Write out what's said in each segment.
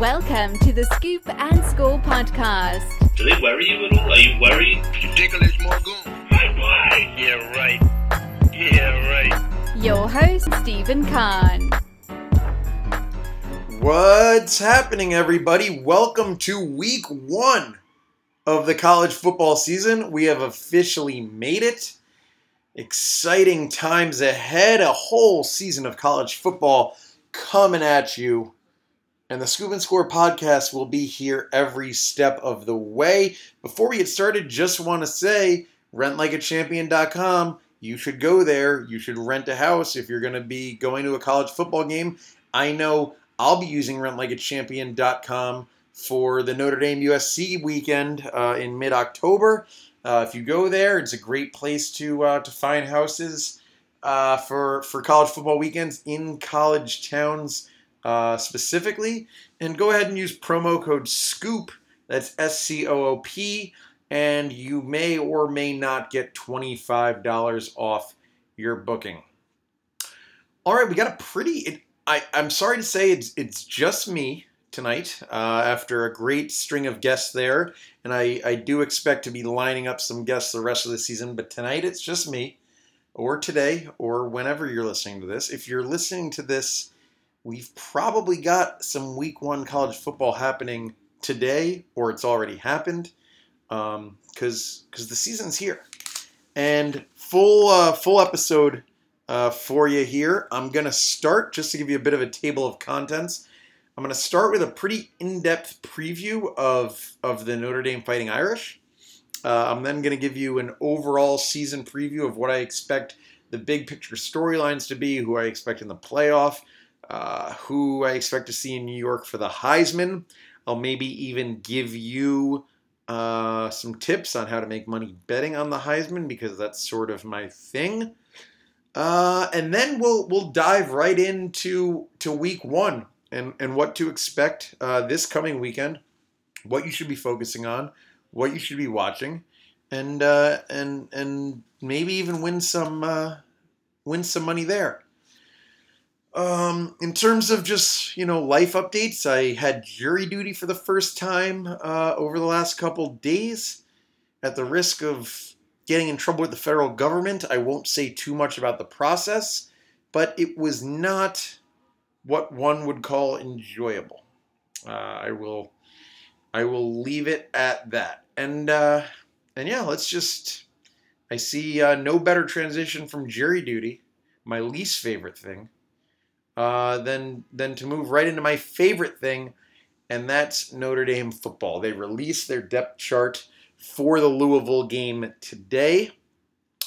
Welcome to the Scoop and Score podcast. Do they worry you at all? Are you worried? Ridiculous Morgoon. My boy! Yeah, right. Yeah, right. Your host, Stephen Kahn. What's happening, everybody? Welcome to week one of the college football season. We have officially made it. Exciting times ahead. A whole season of college football coming at you. And the Scoop and Score podcast will be here every step of the way. Before we get started, just want to say rentlikeachampion.com. You should go there. You should rent a house if you're going to be going to a college football game. I know I'll be using rentlikeachampion.com for the Notre Dame USC weekend uh, in mid October. Uh, if you go there, it's a great place to uh, to find houses uh, for for college football weekends in college towns uh, specifically. And go ahead and use promo code SCOOP. That's S C O O P, and you may or may not get twenty five dollars off your booking. All right, we got a pretty. It, I I'm sorry to say it's it's just me tonight uh, after a great string of guests there. And I, I do expect to be lining up some guests the rest of the season. But tonight it's just me, or today, or whenever you're listening to this. If you're listening to this, we've probably got some week one college football happening today, or it's already happened. Because um, because the season's here. And full uh, full episode uh, for you here. I'm gonna start just to give you a bit of a table of contents. I'm to start with a pretty in-depth preview of of the Notre Dame Fighting Irish. Uh, I'm then to give you an overall season preview of what I expect the big picture storylines to be, who I expect in the playoff, uh, who I expect to see in New York for the Heisman. I'll maybe even give you uh, some tips on how to make money betting on the Heisman because that's sort of my thing. Uh, and then we'll we'll dive right into to week one and, and what to expect uh, this coming weekend, what you should be focusing on, what you should be watching, and uh, and and maybe even win some uh, win some money there. Um, in terms of just you know life updates, I had jury duty for the first time uh, over the last couple days. At the risk of getting in trouble with the federal government, I won't say too much about the process, but it was not what one would call enjoyable. Uh, I will I will leave it at that. And uh, and yeah, let's just I see uh, no better transition from jury duty, my least favorite thing, uh, than than to move right into my favorite thing, and that's Notre Dame football. They released their depth chart for the Louisville game today.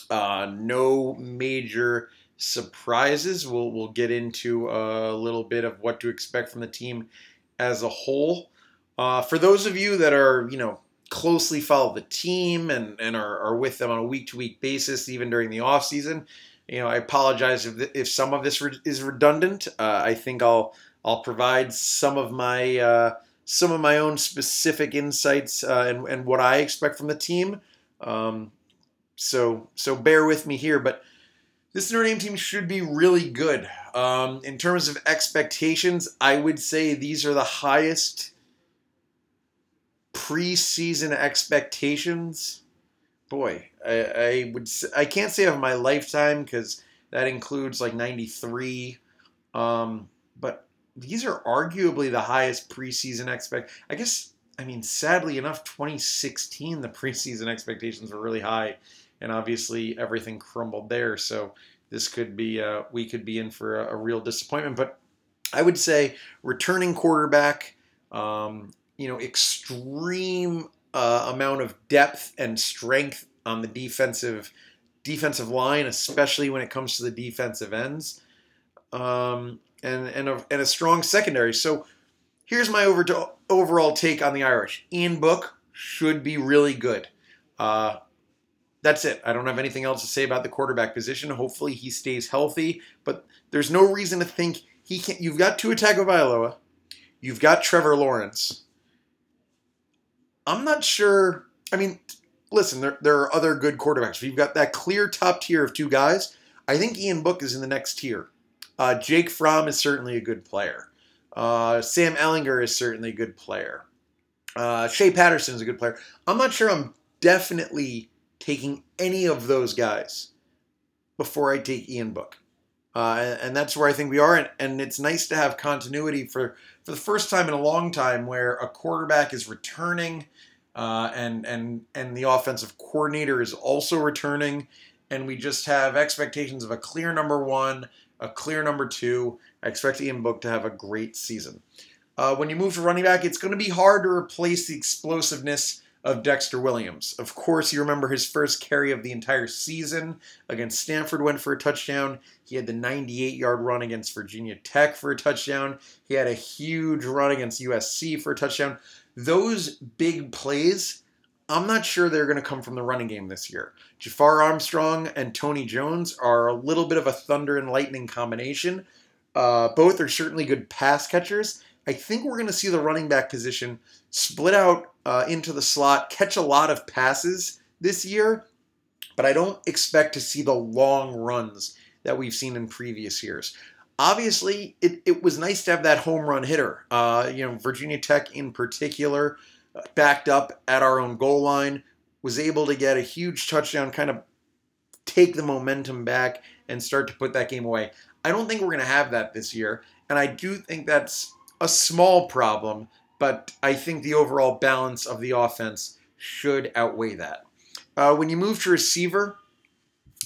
Uh, no major surprises. We'll we'll get into a little bit of what to expect from the team as a whole. Uh, for those of you that are you know closely follow the team and, and are, are with them on a week to week basis, even during the off season, you know I apologize if if some of this re- is redundant. Uh, I think I'll I'll provide some of my uh, some of my own specific insights uh, and and what I expect from the team. Um, so so bear with me here, but this Notre Dame team should be really good. Um, in terms of expectations, I would say these are the highest preseason expectations. Boy, I, I would I can't say of my lifetime because that includes like '93, um, but these are arguably the highest preseason expect. I guess I mean sadly enough, 2016 the preseason expectations were really high and obviously everything crumbled there. So this could be uh, we could be in for a, a, real disappointment. But I would say returning quarterback, um, you know, extreme uh, amount of depth and strength on the defensive defensive line, especially when it comes to the defensive ends, um, and and a, and a strong secondary. So here's my over to, overall take on the Irish. Ian Book should be really good. Uh, that's it. I don't have anything else to say about the quarterback position. Hopefully he stays healthy, but there's no reason to think he can't. You've got Tua Tagovailoa, you've got Trevor Lawrence. I'm not sure. I mean, listen, there, there are other good quarterbacks. You've got that clear top tier of two guys. I think Ian Book is in the next tier. Uh, Jake Fromm is certainly a good player. Uh, Sam Ehlinger is certainly a good player. Uh, Shea Patterson is a good player. I'm not sure I'm definitely taking any of those guys before I take Ian Book. Uh, and, that's where I think we are. And, and, it's nice to have continuity for, for the first time in a long time where a quarterback is returning uh, and, and, and the offensive coordinator is also returning. And we just have expectations of a clear number one, a clear number two. I expect Ian Book to have a great season. Uh, when you move to running back, it's going to be hard to replace the explosiveness of Dexter Williams. Of course, you remember his first carry of the entire season against Stanford went for a touchdown. He had the 98 yard run against Virginia Tech for a touchdown. He had a huge run against USC for a touchdown. Those big plays, I'm not sure they're going to come from the running game this year. Jafar Armstrong and Tony Jones are a little bit of a thunder and lightning combination. Uh, both are certainly good pass catchers. I think we're going to see the running back position split out uh, into the slot, catch a lot of passes this year, but I don't expect to see the long runs that we've seen in previous years. Obviously, it, it was nice to have that home run hitter. Uh, you know, Virginia Tech in particular, uh, backed up at our own goal line, was able to get a huge touchdown, kind of take the momentum back and start to put that game away. I don't think we're going to have that this year, and I do think that's a small problem but I think the overall balance of the offense should outweigh that. Uh, when you move to receiver,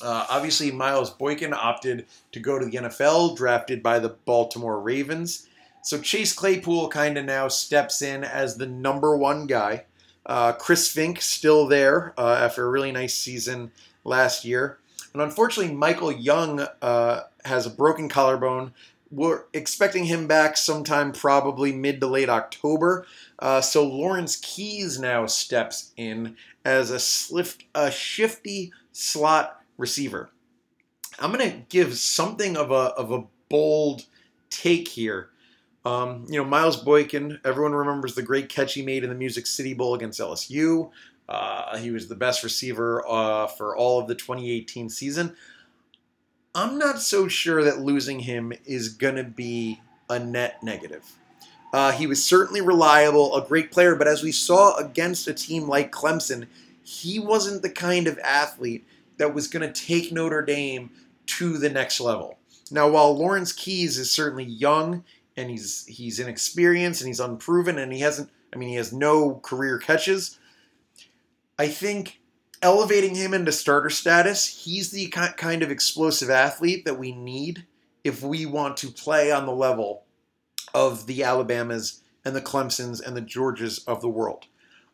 uh, obviously Miles Boykin opted to go to the NFL, drafted by the Baltimore Ravens. So Chase Claypool kind of now steps in as the number one guy. Uh, Chris Finke still there uh, after a really nice season last year. And unfortunately, Michael Young uh, has a broken collarbone, we're expecting him back sometime probably mid to late October. Uh, so Lawrence Keys now steps in as a, slift, a shifty slot receiver. I'm going to give something of a, of a bold take here. Um, you know, Miles Boykin, everyone remembers the great catch he made in the Music City Bowl against LSU. Uh, he was the best receiver uh, for all of the 2018 season. I'm not so sure that losing him is going to be a net negative. Uh, he was certainly reliable, a great player, but as we saw against a team like Clemson, he wasn't the kind of athlete that was going to take Notre Dame to the next level. Now, while Lawrence Keys is certainly young and he's he's inexperienced and he's unproven and he hasn't, I mean, he has no career catches. I think elevating him into starter status, he's the kind of explosive athlete that we need if we want to play on the level of the Alabamas and the Clemsons and the Georges of the world.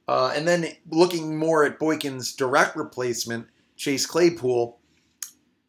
Uh, and then looking more at Boykin's direct replacement, Chase Claypool,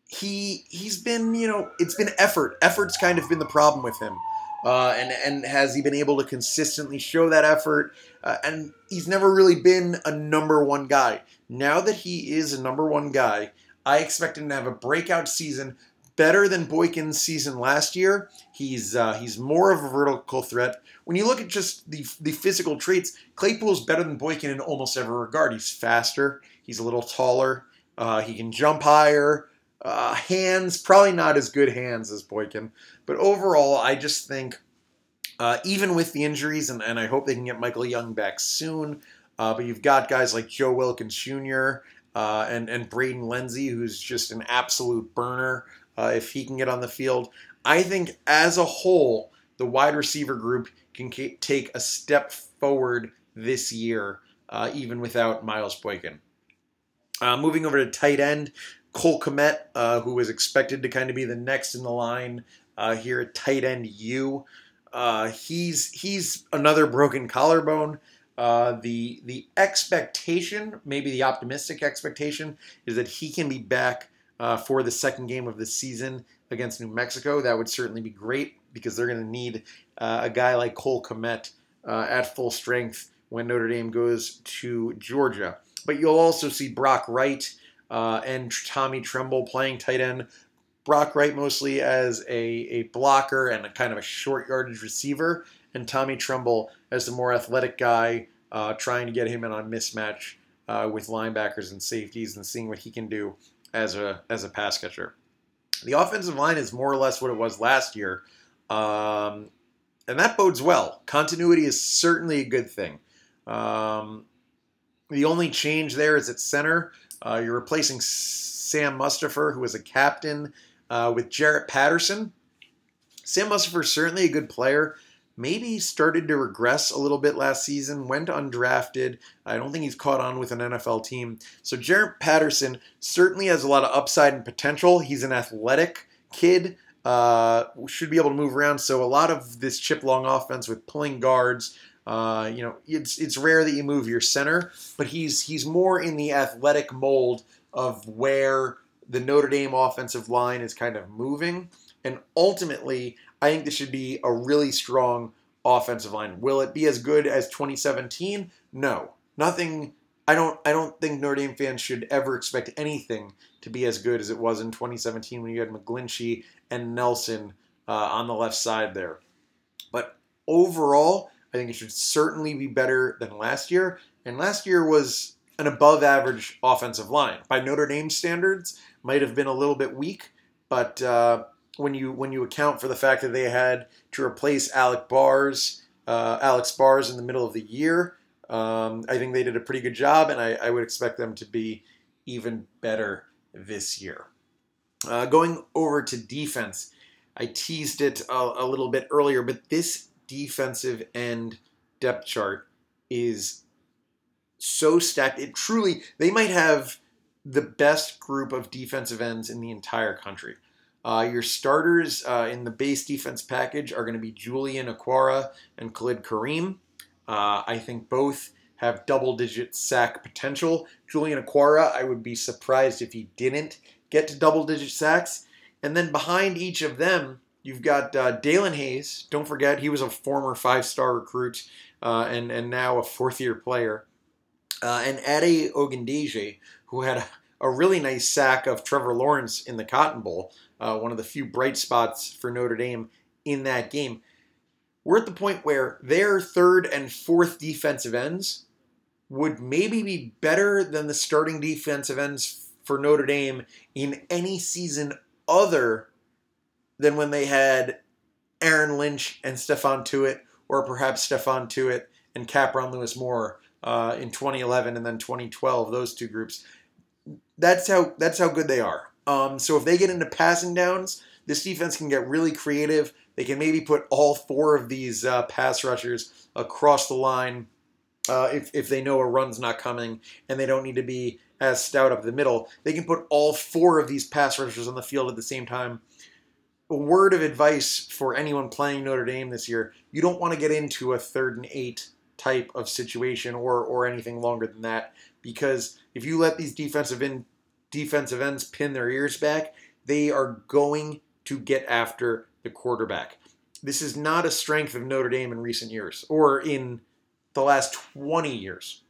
he he's been you know it's been effort. Effort's kind of been the problem with him. Uh, and and has he been able to consistently show that effort? Uh, and he's never really been a number one guy. Now that he is a number one guy, I expect him to have a breakout season, better than Boykin's season last year. He's uh, he's more of a vertical threat. When you look at just the the physical traits, Claypool's better than Boykin in almost every regard. He's faster. He's a little taller. Uh, he can jump higher. Uh, hands, probably not as good hands as Boykin, but overall, I just think, uh, even with the injuries, and, and I hope they can get Michael Young back soon, uh, but you've got guys like Joe Wilkins Jr. Uh, and, and Braden Lenzy, who's just an absolute burner uh, if he can get on the field. I think as a whole, the wide receiver group can take a step forward this year, uh, even without Miles Boykin. moving over to tight end, Cole Kmet, uh, who was expected to kind of be the next in the line uh, here at tight end U. Uh, he's he's another broken collarbone. Uh, the the expectation, maybe the optimistic expectation, is that he can be back uh, for the second game of the season against New Mexico. That would certainly be great because they're going to need uh, a guy like Cole Kmet at full strength when Notre Dame goes to Georgia. But you'll also see Brock Wright uh, and Tommy Tremble playing tight end. Brock Wright mostly as a, a blocker and a kind of a short yardage receiver, and Tommy Tremble as the more athletic guy, uh, trying to get him in on mismatch uh, with linebackers and safeties and seeing what he can do as a as a pass catcher. The offensive line is more or less what it was last year. Um, and that bodes well. Continuity is certainly a good thing. Um, the only change there is at center. Uh, you're replacing Sam Mustipher, who was a captain, uh, with Jarrett Patterson. Sam Mustipher is certainly a good player. Maybe started to regress a little bit last season, went undrafted. I don't think he's caught on with an NFL team. So Jarrett Patterson certainly has a lot of upside and potential. He's an athletic kid, uh, should be able to move around. So a lot of this Chip Long offense with pulling guards, uh, you know, it's it's rare that you move your center, but he's he's more in the athletic mold of where the Notre Dame offensive line is kind of moving. And ultimately, I think this should be a really strong offensive line. Will it be as good as 2017? No. Nothing I don't I don't think Notre Dame fans should ever expect anything to be as good as it was in 2017 when you had McGlinchey and Nelson uh, on the left side there. But overall, I think it should certainly be better than last year. And last year was an above average offensive line. By Notre Dame standards, might have been a little bit weak, but uh, when you when you account for the fact that they had to replace Alec Bars, uh, Alex Bars in the middle of the year, um, I think they did a pretty good job, and I, I would expect them to be even better this year. Uh, going over to defense, I teased it a, a little bit earlier, but this defensive end depth chart is so stacked. It truly, they might have the best group of defensive ends in the entire country. Uh, your starters uh, in the base defense package are going to be Julian Okwara and Khalid Kareem. Uh, I think both have double digit sack potential. Julian Okwara, I would be surprised if he didn't get to double digit sacks. And then behind each of them, you've got uh, Daelin Hayes. Don't forget, he was a former five star recruit uh, and, and now a fourth year player. Uh, and Ade Ogundeji, who had a, a, really nice sack of Trevor Lawrence in the Cotton Bowl, uh, one of the few bright spots for Notre Dame in that game. We're at the point where their third and fourth defensive ends would maybe be better than the starting defensive ends for Notre Dame in any season other than when they had Aaron Lynch and Stephon Tuitt, or perhaps Stephon Tuitt and Kapron Lewis Moore uh, in 2011 and then 2012. Those two groups. That's how that's how good they are. Um, so if they get into passing downs, this defense can get really creative. They can maybe put all four of these uh, pass rushers across the line uh, if, if they know a run's not coming and they don't need to be as stout up the middle. They can put all four of these pass rushers on the field at the same time. A word of advice for anyone playing Notre Dame this year you don't want to get into a third and eight type of situation or, or anything longer than that because if you let these defensive in, defensive ends pin their ears back, they are going to get after the quarterback. This is not a strength of Notre Dame in recent years or in the last 20 years.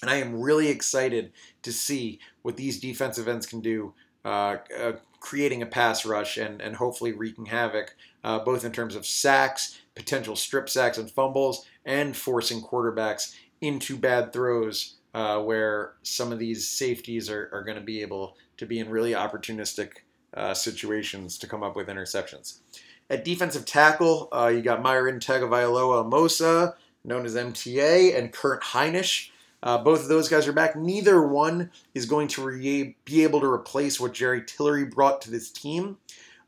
And I am really excited to see what these defensive ends can do, uh, uh, creating a pass rush and, and hopefully wreaking havoc, uh, both in terms of sacks, potential strip sacks and fumbles, and forcing quarterbacks into bad throws uh, where some of these safeties are, are going to be able to be in really opportunistic uh, situations to come up with interceptions. At defensive tackle, uh, you got Myron Tagovailoa Amosa, known as MTA, and Kurt Hinish. Uh, both of those guys are back. Neither one is going to re- be able to replace what Jerry Tillery brought to this team.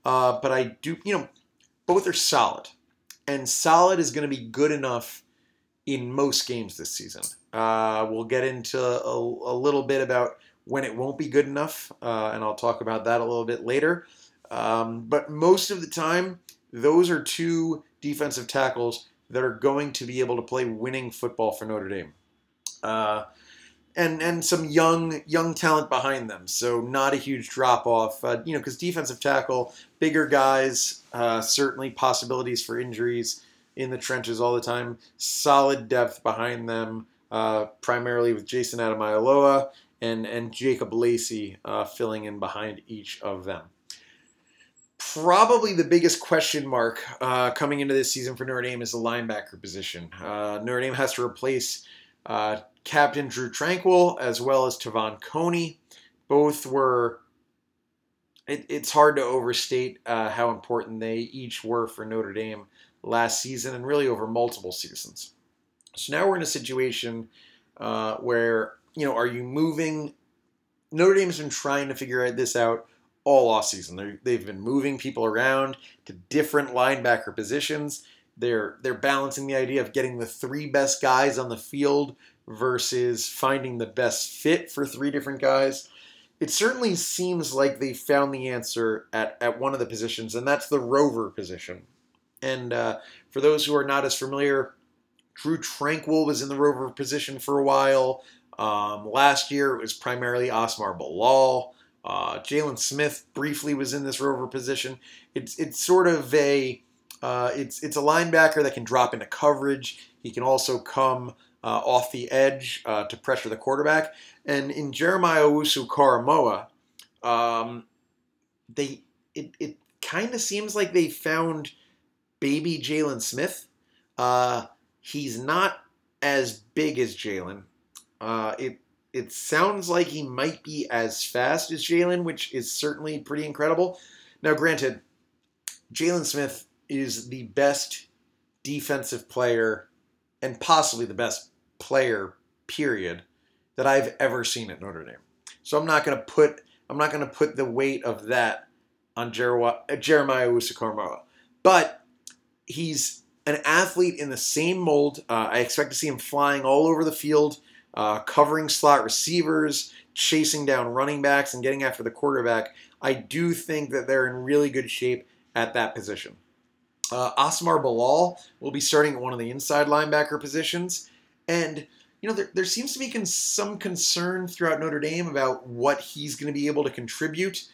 Uh, but I do, you know, both are solid. And solid is going to be good enough in most games this season. Uh, we'll get into a, a, little bit about when it won't be good enough, uh, and I'll talk about that a little bit later. Um, but most of the time, those are two defensive tackles that are going to be able to play winning football for Notre Dame. Uh, and and some young young talent behind them, so not a huge drop off. Uh, you know, because defensive tackle, bigger guys, uh, certainly possibilities for injuries in the trenches all the time. Solid depth behind them, uh, primarily with Jayson Ademilola and and Jacob Lacey uh, filling in behind each of them probably the biggest question mark uh, coming into this season for Notre Dame is the linebacker position. Uh, Notre Dame has to replace uh, Captain Drew Tranquill as well as Te'von Coney. Both were it, it's hard to overstate uh, how important they each were for Notre Dame last season and really over multiple seasons. So now we're in a situation uh, where, you know, are you moving? Notre Dame's been trying to figure this out all offseason. They've been moving people around to different linebacker positions. They're they're balancing the idea of getting the three best guys on the field versus finding the best fit for three different guys. It certainly seems like they found the answer at, at one of the positions, and that's the rover position. And uh, for those who are not as familiar, Drew Tranquill was in the rover position for a while. Um, last year it was primarily Asmar Bilal. Uh, Jaylon Smith briefly was in this rover position. It's it's sort of a uh, it's it's a linebacker that can drop into coverage. He can also come uh, off the edge uh, to pressure the quarterback. And in Jeremiah Owusu-Koramoah, um, they it, it kind of seems like they found baby Jaylon Smith. Uh, he's not as big as Jaylon. Uh, it it sounds like he might be as fast as Jaylon, which is certainly pretty incredible. Now, granted, Jaylon Smith is the best defensive player and possibly the best player, period, that I've ever seen at Notre Dame. So I'm not going to put I'm not going to put the weight of that on Jeremiah, Jeremiah But he's an athlete in the same mold. Uh, I expect to see him flying all over the field uh, covering slot receivers, chasing down running backs, and getting after the quarterback. I do think that they're in really good shape at that position. Uh, Asmar Bilal will be starting at one of the inside linebacker positions. And, you know, there, there seems to be con- some concern throughout Notre Dame about what he's going to be able to contribute.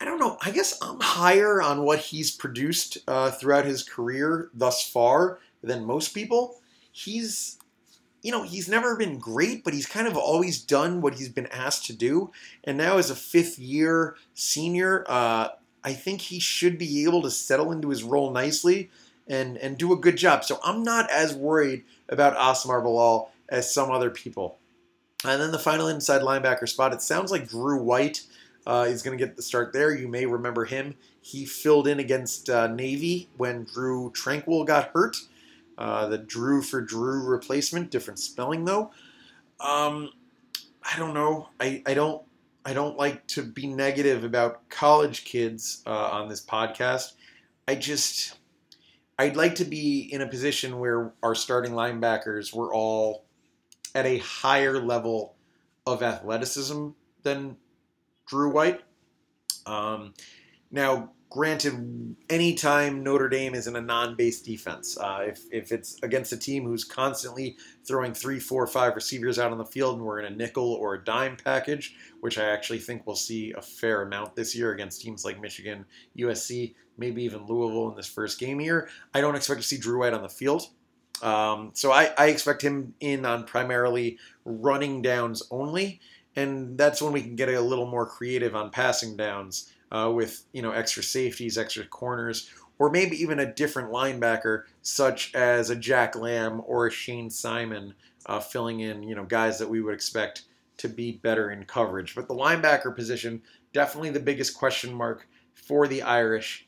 I don't know. I guess I'm higher on what he's produced uh, throughout his career thus far than most people. He's you know, he's never been great, but he's kind of always done what he's been asked to do. And now, as a fifth year senior, uh, I think he should be able to settle into his role nicely and, and do a good job. So I'm not as worried about Asmar Bilal as some other people. And then the final inside linebacker spot, it sounds like Drew White uh, is going to get the start there. You may remember him. He filled in against uh, Navy when Drew Tranquill got hurt. Uh, the Drew for Drew replacement, different spelling though. Um, I don't know. I, I don't I don't like to be negative about college kids uh, on this podcast. I just I'd like to be in a position where our starting linebackers were all at a higher level of athleticism than Drew White. Um, now, granted, anytime Notre Dame is in a non-base defense, uh, if, if it's against a team who's constantly throwing three, four, five receivers out on the field, and we're in a nickel or a dime package, which I actually think we'll see a fair amount this year against teams like Michigan, USC, maybe even Louisville in this first game here, I don't expect to see Drew White on the field. Um, so I, I expect him in on primarily running downs only, and that's when we can get a little more creative on passing downs uh, with you know extra safeties, extra corners, or maybe even a different linebacker, such as a Jack Lamb or a Shane Simon, uh, filling in you know guys that we would expect to be better in coverage. But the linebacker position definitely the biggest question mark for the Irish,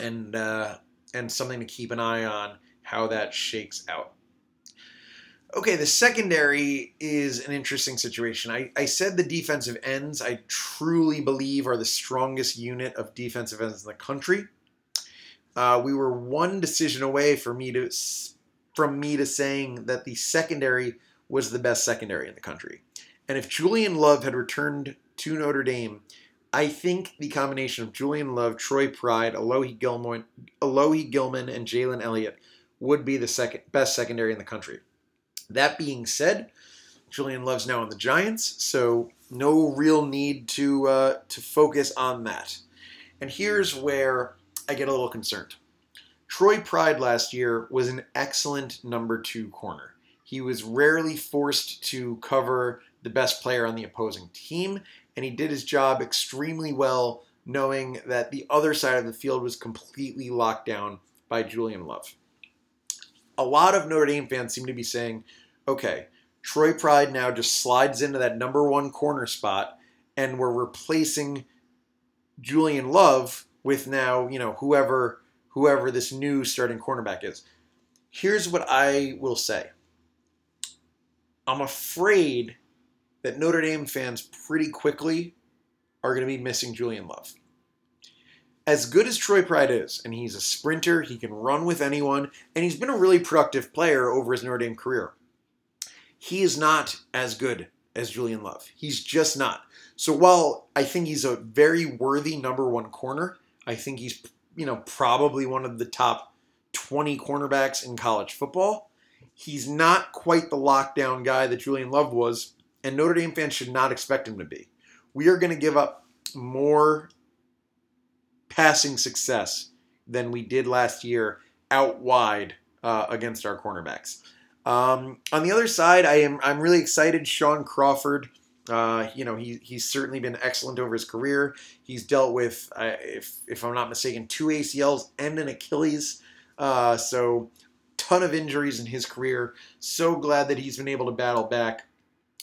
and uh, and something to keep an eye on how that shakes out. Okay, the secondary is an interesting situation. I, I said the defensive ends, I truly believe, are the strongest unit of defensive ends in the country. Uh, we were one decision away for me to from me to saying that the secondary was the best secondary in the country. And if Julian Love had returned to Notre Dame, I think the combination of Julian Love, Troy Pride, Alohi Gilman, Alohi Gilman, and Jalen Elliott would be the second best secondary in the country. That being said, Julian Love's now on the Giants, so no real need to uh, to focus on that. And here's where I get a little concerned. Troy Pride last year was an excellent number two corner. He was rarely forced to cover the best player on the opposing team, and he did his job extremely well, knowing that the other side of the field was completely locked down by Julian Love. A lot of Notre Dame fans seem to be saying, okay, Troy Pride now just slides into that number one corner spot, and we're replacing Julian Love with now, you know, whoever whoever this new starting cornerback is. Here's what I will say. I'm afraid that Notre Dame fans pretty quickly are going to be missing Julian Love. As good as Troy Pride is, and he's a sprinter, he can run with anyone, and he's been a really productive player over his Notre Dame career. He is not as good as Julian Love. He's just not. So while I think he's a very worthy number one corner, I think he's you know probably one of the top 20 cornerbacks in college football. He's not quite the lockdown guy that Julian Love was, and Notre Dame fans should not expect him to be. We are going to give up more passing success than we did last year out wide uh, against our cornerbacks. Um, on the other side, I am I'm really excited. Shaun Crawford, uh, you know, he he's certainly been excellent over his career. He's dealt with, uh, if if I'm not mistaken, two ACLs and an Achilles. Uh, so, ton of injuries in his career. So glad that he's been able to battle back,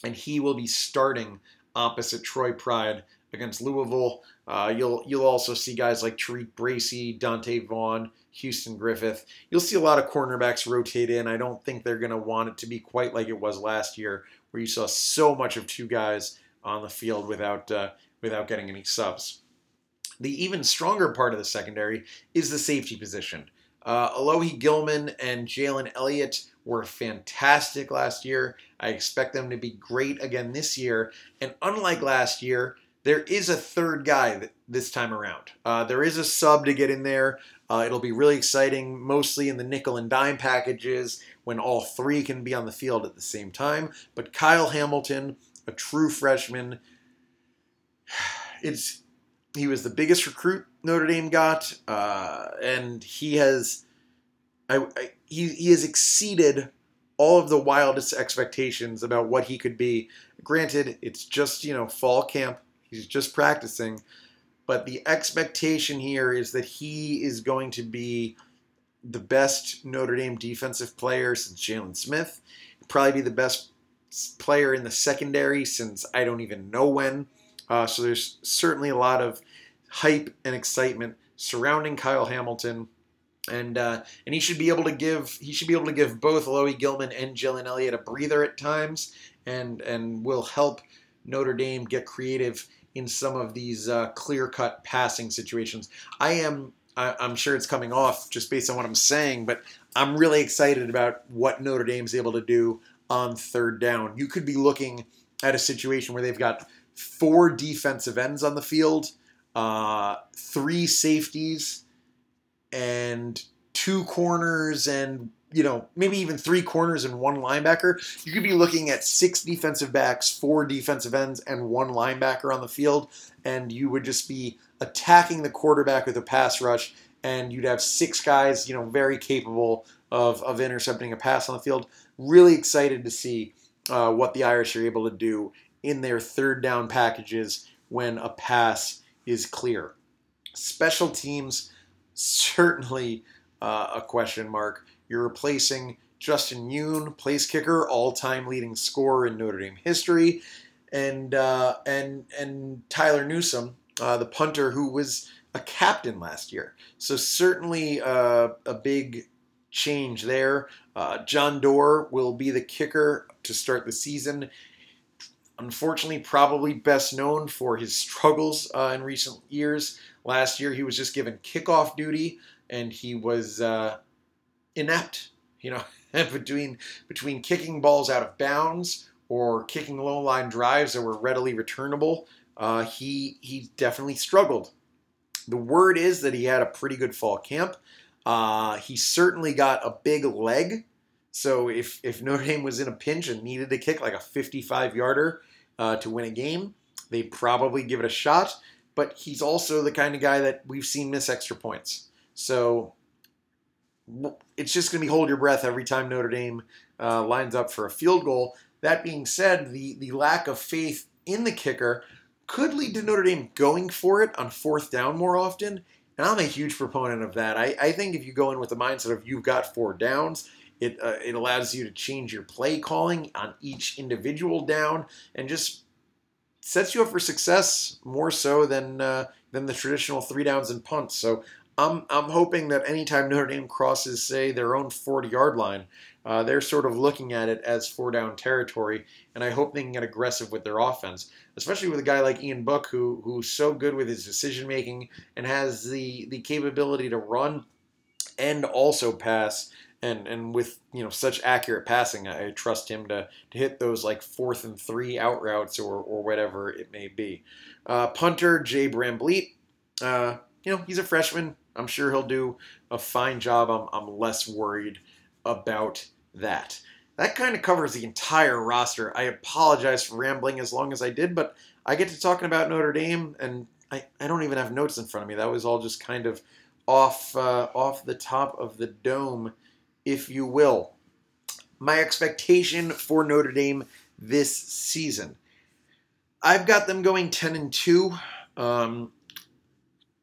and he will be starting opposite Troy Pride against Louisville. Uh, you'll you'll also see guys like Tariq Bracy, Donte Vaughn, Houston Griffith. You'll see a lot of cornerbacks rotate in. I don't think they're going to want it to be quite like it was last year, where you saw so much of two guys on the field without uh, without getting any subs. The even stronger part of the secondary is the safety position. Uh, Alohi Gilman and Jalen Elliott were fantastic last year. I expect them to be great again this year. And unlike last year, there is a third guy this time around. Uh, there is a sub to get in there. Uh, it'll be really exciting, mostly in the nickel and dime packages when all three can be on the field at the same time. But Kyle Hamilton, a true freshman, it's he was the biggest recruit Notre Dame got, uh, and he has I, I, he, he has exceeded all of the wildest expectations about what he could be. Granted, it's just you know fall camp He's just practicing. But the expectation here is that he is going to be the best Notre Dame defensive player since Jaylon Smith. Probably be the best player in the secondary since I don't even know when. Uh, so there's certainly a lot of hype and excitement surrounding Kyle Hamilton. And uh, and he should be able to give he should be able to give both Alohi Gilman and Jalen Elliott a breather at times, and and will help Notre Dame get creative in some of these uh, clear-cut passing situations. I am. I, I'm sure it's coming off just based on what I'm saying, but I'm really excited about what Notre Dame's able to do on third down. You could be looking at a situation where they've got four defensive ends on the field, uh, three safeties, and two corners and you know, maybe even three corners and one linebacker, you could be looking at six defensive backs, four defensive ends, and one linebacker on the field, and you would just be attacking the quarterback with a pass rush, and you'd have six guys, you know, very capable of, of intercepting a pass on the field. Really excited to see uh, what the Irish are able to do in their third down packages when a pass is clear. Special teams, certainly uh, a question mark. You're replacing Justin Yoon, place kicker, all-time leading scorer in Notre Dame history, and uh, and and Tyler Newsome, uh, the punter who was a captain last year. So certainly uh, a big change there. Uh, John Doerer will be the kicker to start the season. Unfortunately, probably best known for his struggles uh, in recent years. Last year, he was just given kickoff duty, and he was uh, inept, you know, between between kicking balls out of bounds or kicking low line drives that were readily returnable. Uh, he he definitely struggled. The word is that he had a pretty good fall camp. Uh, he certainly got a big leg. So if if Notre Dame was in a pinch and needed to kick like a 55 yarder uh, to win a game, they'd probably give it a shot. But he's also the kind of guy that we've seen miss extra points. So it's just going to be hold your breath every time Notre Dame uh, lines up for a field goal. That being said, the, the lack of faith in the kicker could lead to Notre Dame going for it on fourth down more often. And I'm a huge proponent of that. I, I think if you go in with the mindset of you've got four downs, it, uh, it allows you to change your play calling on each individual down and just sets you up for success more so than uh, than the traditional three downs and punts. So I'm, I'm hoping that anytime Notre Dame crosses, say, their own 40 yard line, uh, they're sort of looking at it as four down territory, and I hope they can get aggressive with their offense, especially with a guy like Ian Book, who who's so good with his decision making and has the the capability to run and also pass. And, and with you know such accurate passing, I, trust him to, to hit those like fourth and three out routes or, or whatever it may be. Uh, punter Jay Bramblett, uh, you know he's a freshman. I'm sure he'll do a fine job. I'm, I'm less worried about that. That kind of covers the entire roster. I apologize for rambling as long as I did, but I get to talking about Notre Dame, and I, I don't even have notes in front of me. That was all just kind of off uh, off the top of the dome, if you will. My expectation for Notre Dame this season. I've got them going 10 and 2. Um,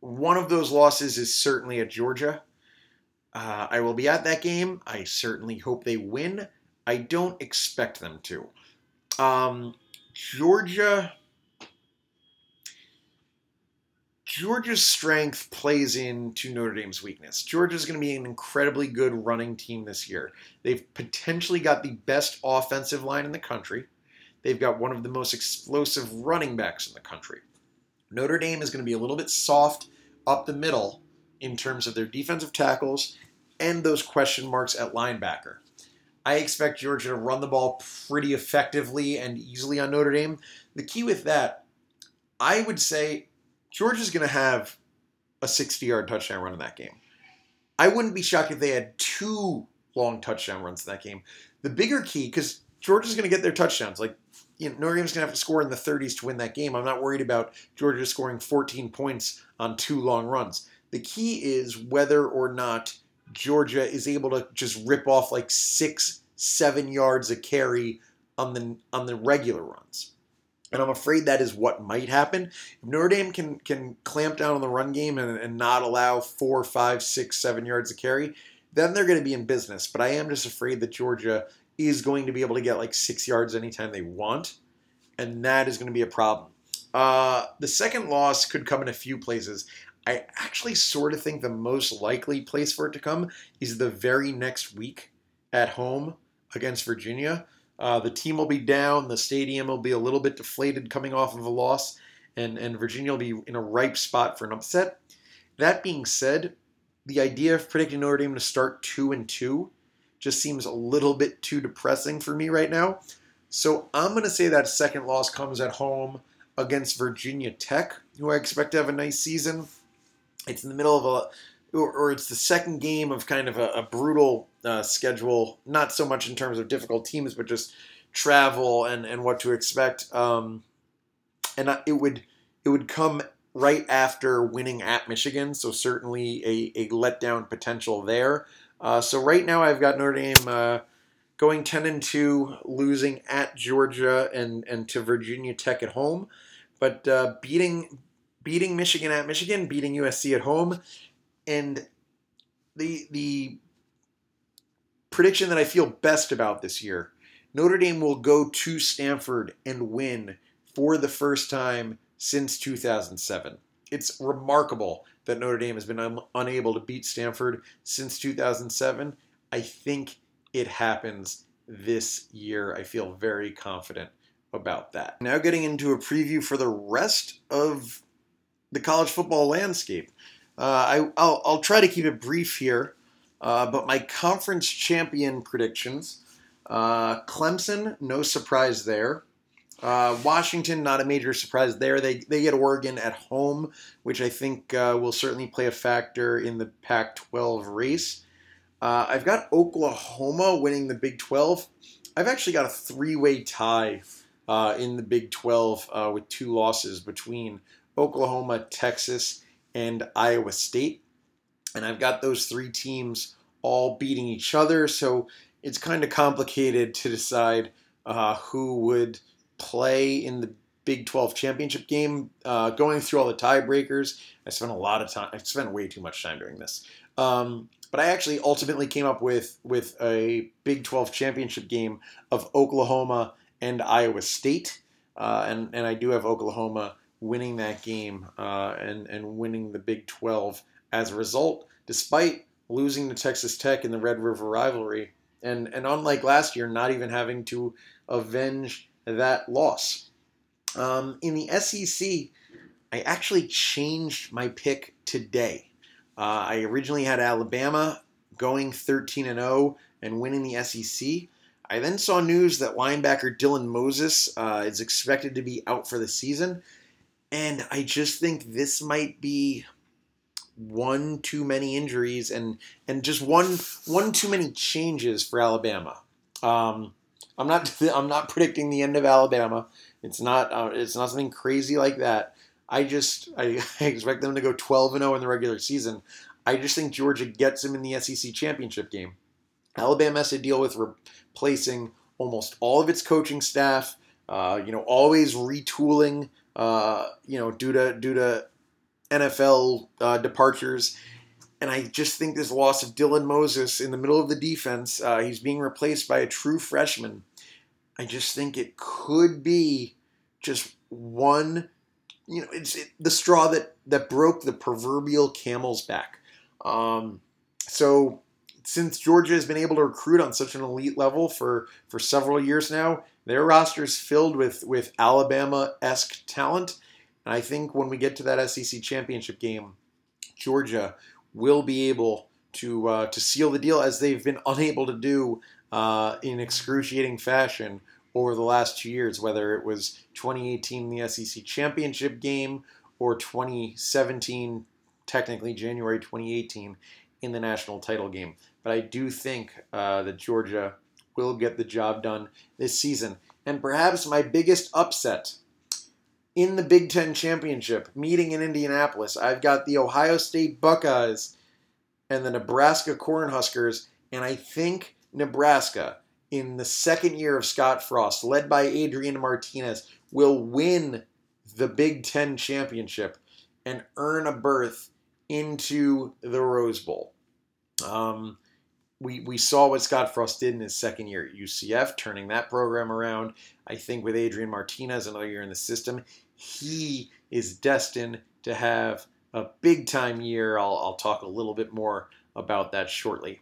one of those losses is certainly at Georgia. Uh, I will be at that game. I certainly hope they win. I don't expect them to. Um, Georgia. Georgia's strength plays into Notre Dame's weakness. Georgia's going to be an incredibly good running team this year. They've potentially got the best offensive line in the country. They've got one of the most explosive running backs in the country. Notre Dame is going to be a little bit soft up the middle in terms of their defensive tackles and those question marks at linebacker. I expect Georgia to run the ball pretty effectively and easily on Notre Dame. The key with that, I would say Georgia's going to have a 60 yard touchdown run in that game. I wouldn't be shocked if they had two long touchdown runs in that game. The bigger key, because Georgia's going to get their touchdowns. Like, you know, Notre Dame's going to have to score in the 30s to win that game. I'm not worried about Georgia scoring 14 points on two long runs. The key is whether or not Georgia is able to just rip off like six, seven yards a carry on the on the regular runs. And I'm afraid that is what might happen. If Notre Dame can can clamp down on the run game and, and not allow four, five, six, seven yards a carry, then they're going to be in business. But I am just afraid that Georgia is going to be able to get like six yards anytime they want, and that is going to be a problem. Uh, the second loss could come in a few places. I actually sort of think the most likely place for it to come is the very next week at home against Virginia. Uh, the team will be down, the stadium will be a little bit deflated coming off of a loss, and, and Virginia will be in a ripe spot for an upset. That being said, the idea of predicting Notre Dame to start 2 and 2 just seems a little bit too depressing for me right now. So I'm going to say that second loss comes at home against Virginia Tech, who I expect to have a nice season. It's in the middle of a, or, it's the second game of kind of a, a brutal uh, schedule. Not so much in terms of difficult teams, but just travel and, and what to expect. Um, and it would it would come right after winning at Michigan, so certainly a, a letdown potential there. Uh, so right now I've got Notre Dame uh, going 10 and 2, losing at Georgia and, and to Virginia Tech at home, but uh, beating beating Michigan at Michigan, beating USC at home, and the the prediction that I feel best about this year, Notre Dame will go to Stanford and win for the first time since 2007. It's remarkable that Notre Dame has been un- unable to beat Stanford since 2007. I think it happens this year. I feel very confident about that. Now, getting into a preview for the rest of the college football landscape. Uh, I, will I'll try to keep it brief here, uh, but my conference champion predictions uh, Clemson, no surprise there. Uh, Washington, not a major surprise there. They, they get Oregon at home, which I think uh, will certainly play a factor in the Pac 12 race. Uh, I've got Oklahoma winning the Big 12. I've actually got a three way tie in the Big 12 with two losses between Oklahoma, Texas, and Iowa State. And I've got those three teams all beating each other, so it's kind of complicated to decide uh, who would play in the Big 12 championship game. Uh, going through all the tiebreakers, I spent a lot of time. I spent way too much time doing this. Um, but I actually ultimately came up with with a Big 12 championship game of Oklahoma and Iowa State, uh, and and I do have Oklahoma winning that game uh, and and winning the Big 12 as a result, despite losing to Texas Tech in the Red River rivalry, and and unlike last year, not even having to avenge that loss. Um, in the SEC, I actually changed my pick today. Uh, I originally had Alabama going 13 and 0 and winning the SEC. I then saw news that linebacker Dylan Moses uh, is expected to be out for the season, and I just think this might be one too many injuries and and just one one too many changes for Alabama. Um, I'm not I'm not predicting the end of Alabama. It's not uh, it's not something crazy like that. I just I, I expect them to go 12 and 0 in the regular season. I just think Georgia gets them in the SEC championship game. Alabama has to deal with replacing almost all of its coaching staff. Uh, you know, always retooling. Uh, you know, due to due to NFL uh, departures. And I just think this loss of Dylan Moses in the middle of the defense, uh, he's being replaced by a true freshman. I just think it could be just one, you know, it's it, the straw that that broke the proverbial camel's back. Um, so since Georgia has been able to recruit on such an elite level for for several years now, their roster is filled with with Alabama esque talent. And I think when we get to that SEC championship game, Georgia will be able to uh, to seal the deal as they've been unable to do uh, in excruciating fashion over the last two years, whether it was 2018 the SEC championship game or 2017, technically January 2018 in the national title game. But I do think uh, that Georgia will get the job done this season. And perhaps my biggest upset in the Big Ten Championship, meeting in Indianapolis, I've got the Ohio State Buckeyes and the Nebraska Cornhuskers. And I think Nebraska, in the second year of Scott Frost, led by Adrian Martinez, will win the Big Ten Championship and earn a berth into the Rose Bowl. Um, we, we saw what Scott Frost did in his second year at UCF, turning that program around. I think with Adrian Martinez, another year in the system, he is destined to have a big time year. I'll, I'll talk a little bit more about that shortly.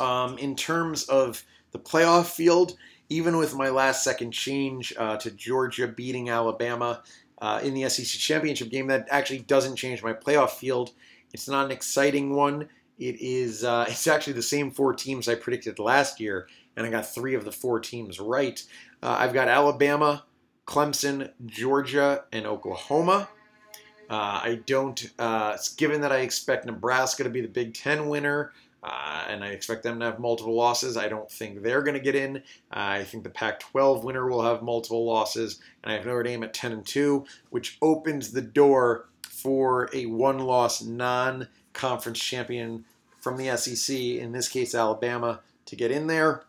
Um, in terms of the playoff field, even with my last second change uh, to Georgia beating Alabama uh, in the SEC championship game, that actually doesn't change my playoff field. It's not an exciting one. It is. Uh, it's actually the same four teams I predicted last year, and I got three of the four teams right. Uh, I've got Alabama, Clemson, Georgia, and Oklahoma. Uh, I don't, uh, given that I expect Nebraska to be the Big Ten winner, uh, and I expect them to have multiple losses. I don't think they're going to get in. I think the Pac-12 winner will have multiple losses, and I have Notre Dame at 10 and 2, which opens the door for a one-loss non-conference champion from the SEC, in this case Alabama, to get in there.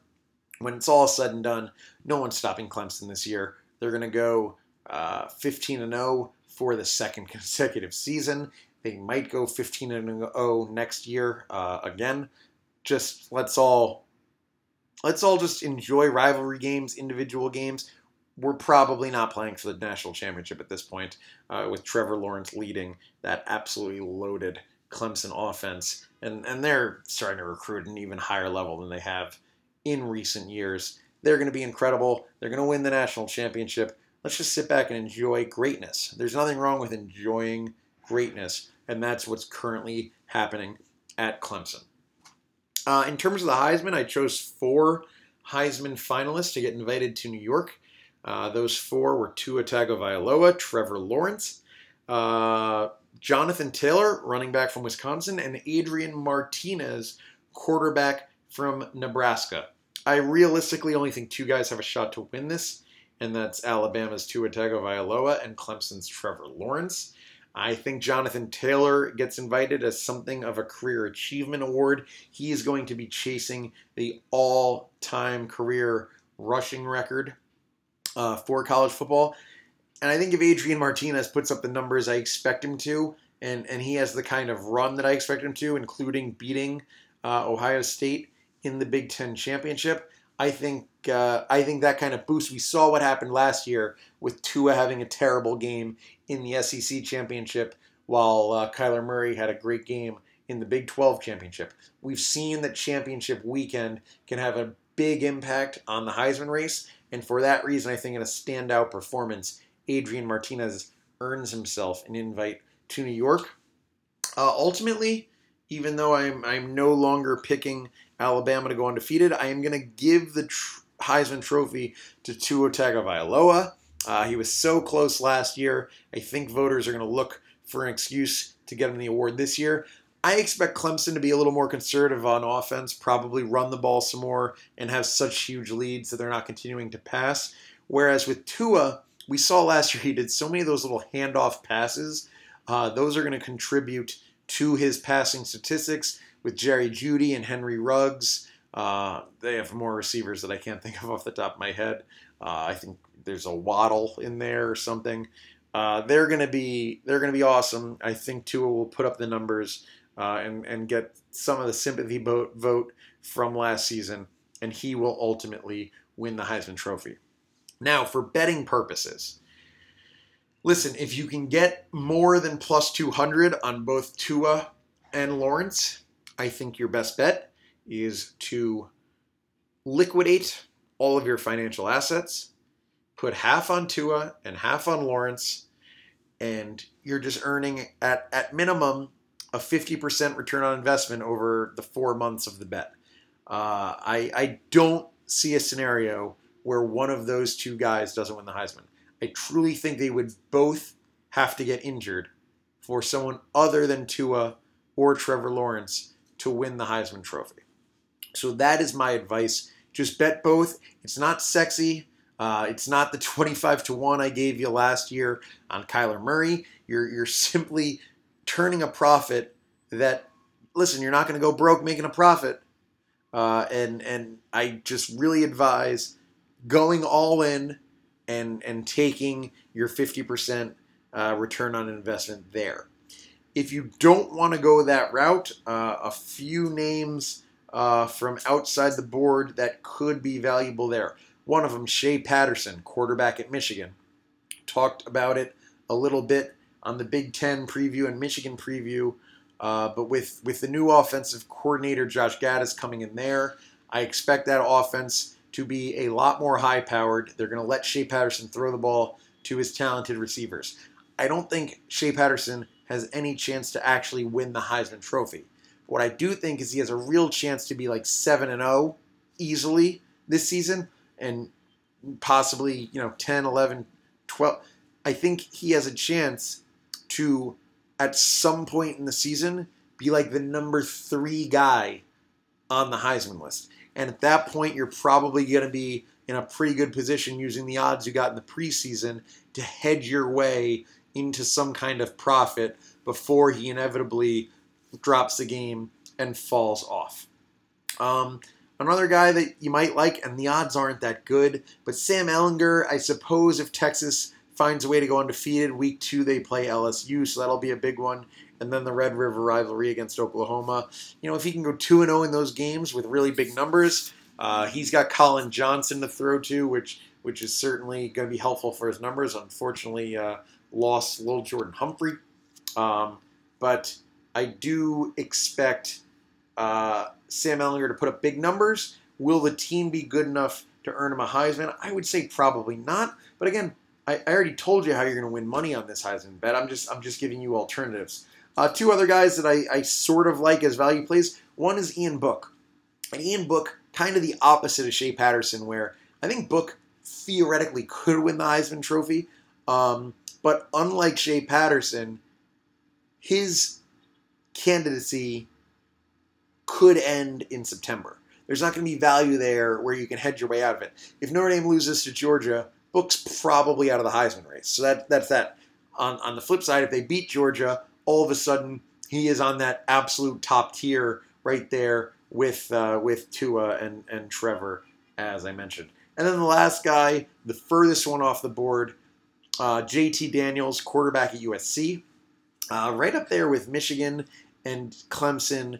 When it's all said and done, no one's stopping Clemson this year. They're going to go uh, 15 and 0 for the second consecutive season. They might go 15 and 0 next year uh, again. Just let's all let's all just enjoy rivalry games, individual games. We're probably not playing for the national championship at this point, uh, with Trevor Lawrence leading that absolutely loaded Clemson offense, and and they're starting to recruit an even higher level than they have in recent years. They're going to be incredible. They're going to win the national championship. Let's just sit back and enjoy greatness. There's nothing wrong with enjoying greatness, and that's what's currently happening at Clemson. Uh, in terms of the Heisman, I chose four Heisman finalists to get invited to New York. Uh, those four were Tua Tagovailoa, Trevor Lawrence, uh, Jonathan Taylor, running back from Wisconsin, and Adrian Martinez, quarterback from Nebraska. I realistically only think two guys have a shot to win this, and that's Alabama's Tua Tagovailoa and Clemson's Trevor Lawrence. I think Jonathan Taylor gets invited as something of a career achievement award. He is going to be chasing the all-time career rushing record uh, for college football. And I think if Adrian Martinez puts up the numbers I expect him to, and, and he has the kind of run that I expect him to, including beating uh, Ohio State in the Big Ten championship, I think uh, I think that kind of boost. We saw what happened last year with Tua having a terrible game in the SEC championship, while uh, Kyler Murray had a great game in the Big 12 championship. We've seen that championship weekend can have a big impact on the Heisman race, and for that reason, I think in a standout performance, Adrian Martinez earns himself an invite to New York. Uh, ultimately, even though I'm I'm no longer picking Alabama to go undefeated, I am going to give the tr- Heisman Trophy to Tua Tagovailoa. Uh, he was so close last year. I think voters are going to look for an excuse to get him the award this year. I expect Clemson to be a little more conservative on offense, probably run the ball some more, and have such huge leads that they're not continuing to pass. Whereas with Tua, we saw last year he did so many of those little handoff passes. Uh, those are going to contribute to his passing statistics with Jerry Jeudy and Henry Ruggs. Uh, they have more receivers that I can't think of off the top of my head. Uh, I think there's a Waddle in there or something. Uh, they're gonna be they're gonna be awesome. I think Tua will put up the numbers uh, and and get some of the sympathy vote vote from last season, and he will ultimately win the Heisman Trophy. Now, for betting purposes, listen, if you can get more than plus 200 on both Tua and Lawrence, I think your best bet is to liquidate all of your financial assets, put half on Tua and half on Lawrence, and you're just earning at, at minimum a 50% return on investment over the four months of the bet. Uh, I, I don't see a scenario where one of those two guys doesn't win the Heisman. I truly think they would both have to get injured for someone other than Tua or Trevor Lawrence to win the Heisman Trophy. So that is my advice. Just bet both. It's not sexy. Uh, it's not the 25 to 1 I gave you last year on Kyler Murray. You're, you're simply turning a profit that, listen, you're not going to go broke making a profit. Uh, and, and I just really advise going all in and, and taking your 50% uh, return on investment there. If you don't want to go that route, uh, a few names uh, from outside the board that could be valuable there. One of them, Shea Patterson, quarterback at Michigan. Talked about it a little bit on the Big Ten preview and Michigan preview. Uh, but with, with the new offensive coordinator, Josh Gattis, coming in there, I expect that offense to be a lot more high powered. They're going to let Shea Patterson throw the ball to his talented receivers. I don't think Shea Patterson has any chance to actually win the Heisman Trophy. What I do think is he has a real chance to be like 7 and 0 easily this season and possibly, you know, 10, 11, 12. I think he has a chance to at some point in the season be like the number 3 guy on the Heisman list. And at that point you're probably going to be in a pretty good position using the odds you got in the preseason to hedge your way into some kind of profit before he inevitably drops the game and falls off. Um, another guy that you might like, and the odds aren't that good, but Sam Ehlinger, I suppose if Texas finds a way to go undefeated, week two they play LSU, so that'll be a big one. And then the Red River rivalry against Oklahoma. You know, if he can go 2 0 in those games with really big numbers, uh, he's got Collin Johnson to throw to, which which is certainly going to be helpful for his numbers. Unfortunately, uh, lost Lil'Jordan Humphrey. Um, but I do expect uh, Sam Ehlinger to put up big numbers. Will the team be good enough to earn him a Heisman? I would say probably not. But again, I, I already told you how you're going to win money on this Heisman bet. I'm just I'm just giving you alternatives. Uh, two other guys that I, I sort of like as value plays. One is Ian Book, and Ian Book kind of the opposite of Shea Patterson, where I think Book theoretically could win the Heisman Trophy, um, but unlike Shea Patterson, his candidacy could end in September. There's not going to be value there where you can hedge your way out of it. If Notre Dame loses to Georgia, Book's probably out of the Heisman race. So that that's that. On on the flip side, if they beat Georgia, all of a sudden he is on that absolute top tier right there with uh, with Tua and and Trevor, as I mentioned. And then the last guy, the furthest one off the board, uh, JT Daniels, quarterback at USC, uh, right up there with Michigan and Clemson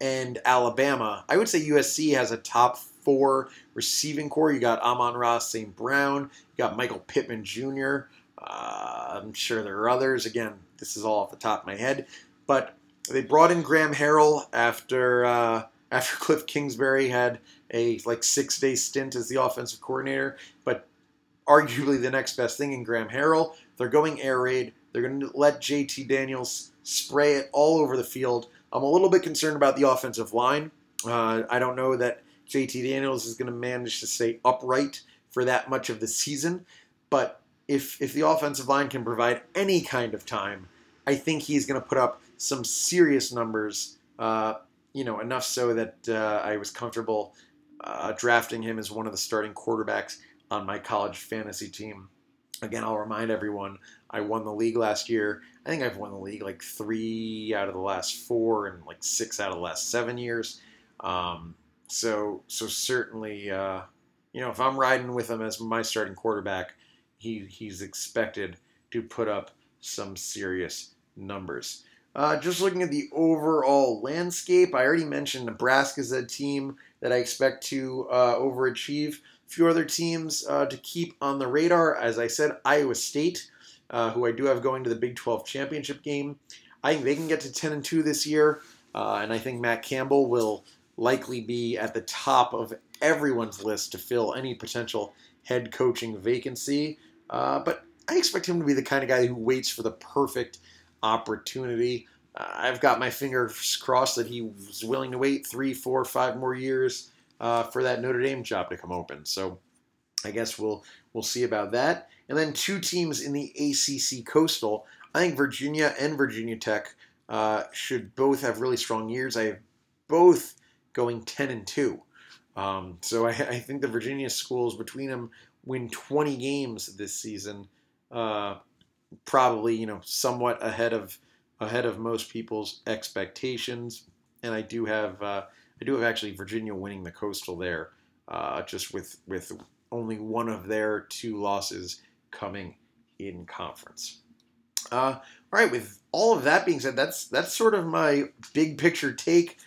and Alabama. I would say USC has a top four. Receiving corps, you got Amon-Ra St. Brown, you got Michael Pittman Jr. Uh, I'm sure there are others. Again, this is all off the top of my head. But they brought in Graham Harrell after uh, after Cliff Kingsbury had a like six day stint as the offensive coordinator. But arguably the next best thing in Graham Harrell. They're going air raid. They're going to let JT Daniels spray it all over the field. I'm a little bit concerned about the offensive line. Uh, I don't know that JT Daniels is going to manage to stay upright for that much of the season, but if if the offensive line can provide any kind of time, I think he's going to put up some serious numbers. Uh, you know, enough so that uh, I was comfortable uh, drafting him as one of the starting quarterbacks on my college fantasy team. Again, I'll remind everyone I won the league last year. I think I've won the league like three out of the last four and like six out of the last seven years. Um, so, so certainly, uh, you know, if I'm riding with him as my starting quarterback, he he's expected to put up some serious numbers. Uh, just looking at the overall landscape, I already mentioned Nebraska's a team that I expect to uh, overachieve. Few other teams uh, to keep on the radar, as I said, Iowa State, uh, who I do have going to the Big 12 championship game. I think they can get to 10 and 2 this year, uh, and I think Matt Campbell will likely be at the top of everyone's list to fill any potential head coaching vacancy. Uh, but I expect him to be the kind of guy who waits for the perfect opportunity. Uh, I've got my fingers crossed that he was willing to wait three, four, five more years uh, for that Notre Dame job to come open. So I guess we'll we'll see about that. And then two teams in the ACC Coastal. I think Virginia and Virginia Tech uh, should both have really strong years. I have both going 10 and 2. Um, so I, I, think the Virginia schools between them win 20 games this season, uh, probably you know somewhat ahead of ahead of most people's expectations. And I do have uh, I do have actually Virginia winning the Coastal there, uh, just with with only one of their two losses coming in conference. Uh, all right, with all of that being said, that's that's sort of my big picture take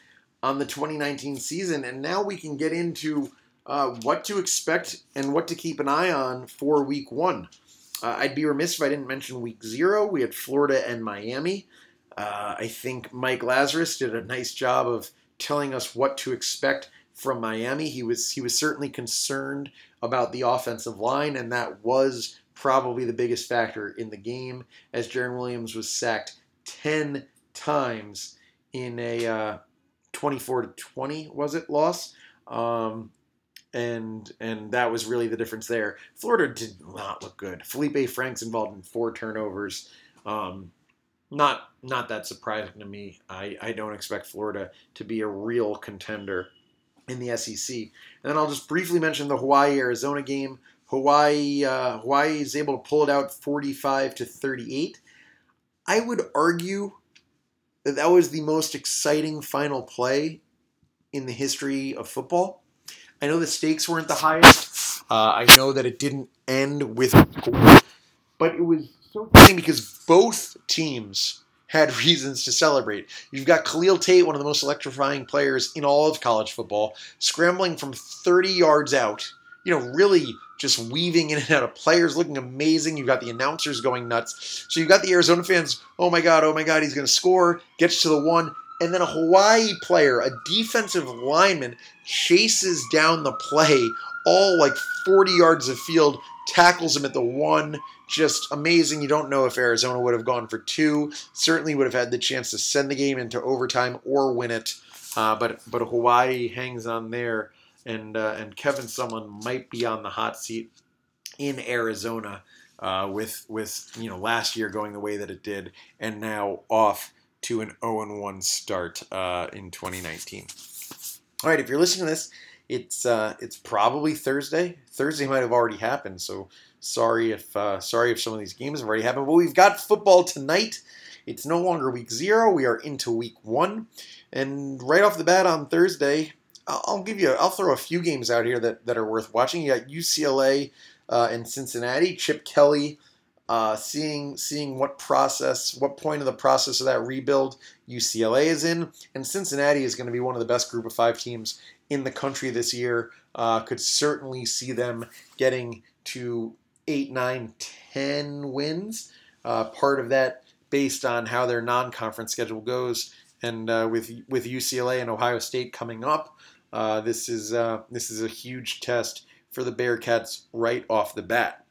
on the 2019 season, and now we can get into uh, what to expect and what to keep an eye on for Week One. Uh, I'd be remiss if I didn't mention Week Zero. We had Florida and Miami. Uh, I think Mike Lazarus did a nice job of telling us what to expect from Miami. He was he was certainly concerned about the offensive line, and that was probably the biggest factor in the game, as Jarren Williams was sacked ten times in a uh, 24 to 20 was it loss? Um, and and that was really the difference there. Florida did not look good. Feleipe Franks involved in four turnovers. Um, not not that surprising to me I, I don't expect florida to be a real contender in the sec and then i'll just briefly mention the hawaii arizona game hawaii uh, hawaii is able to pull it out 45 to 38 i would argue that that was the most exciting final play in the history of football. I know the stakes weren't the highest. Uh, I know that it didn't end with but it was so because both teams had reasons to celebrate. You've got Khalil Tate, one of the most electrifying players in all of college football, scrambling from 30 yards out you know, really just weaving in and out of players, looking amazing. You've got the announcers going nuts. So you've got the Arizona fans, oh my God, oh my God, he's going to score, gets to the one. And then a Hawaii player, a defensive lineman, chases down the play, all like 40 yards of field, tackles him at the one. Just amazing. You don't know if Arizona would have gone for two. Certainly would have had the chance to send the game into overtime or win it. Uh, but but Hawaii hangs on there and uh, and Kevin Sumlin might be on the hot seat in Arizona uh, with with you know last year going the way that it did, and now off to an 0 1 start uh, in 2019. All right, if you're listening to this, it's uh, it's probably Thursday. Thursday might have already happened, so sorry if uh, sorry if some of these games have already happened. But we've got football tonight. It's no longer week zero. We are into week one, and right off the bat on Thursday, I'll give you. I'll throw a few games out here that, that are worth watching. You got UCLA uh, and Cincinnati. Chip Kelly uh, seeing seeing what process, what point of the process of that rebuild UCLA is in, and Cincinnati is going to be one of the best group of five teams in the country this year. Uh, could certainly see them getting to eight, nine, ten wins. Uh, part of that based on how their non-conference schedule goes, and uh, with with UCLA and Ohio State coming up, uh, this is uh, this is a huge test for the Bearcats right off the bat.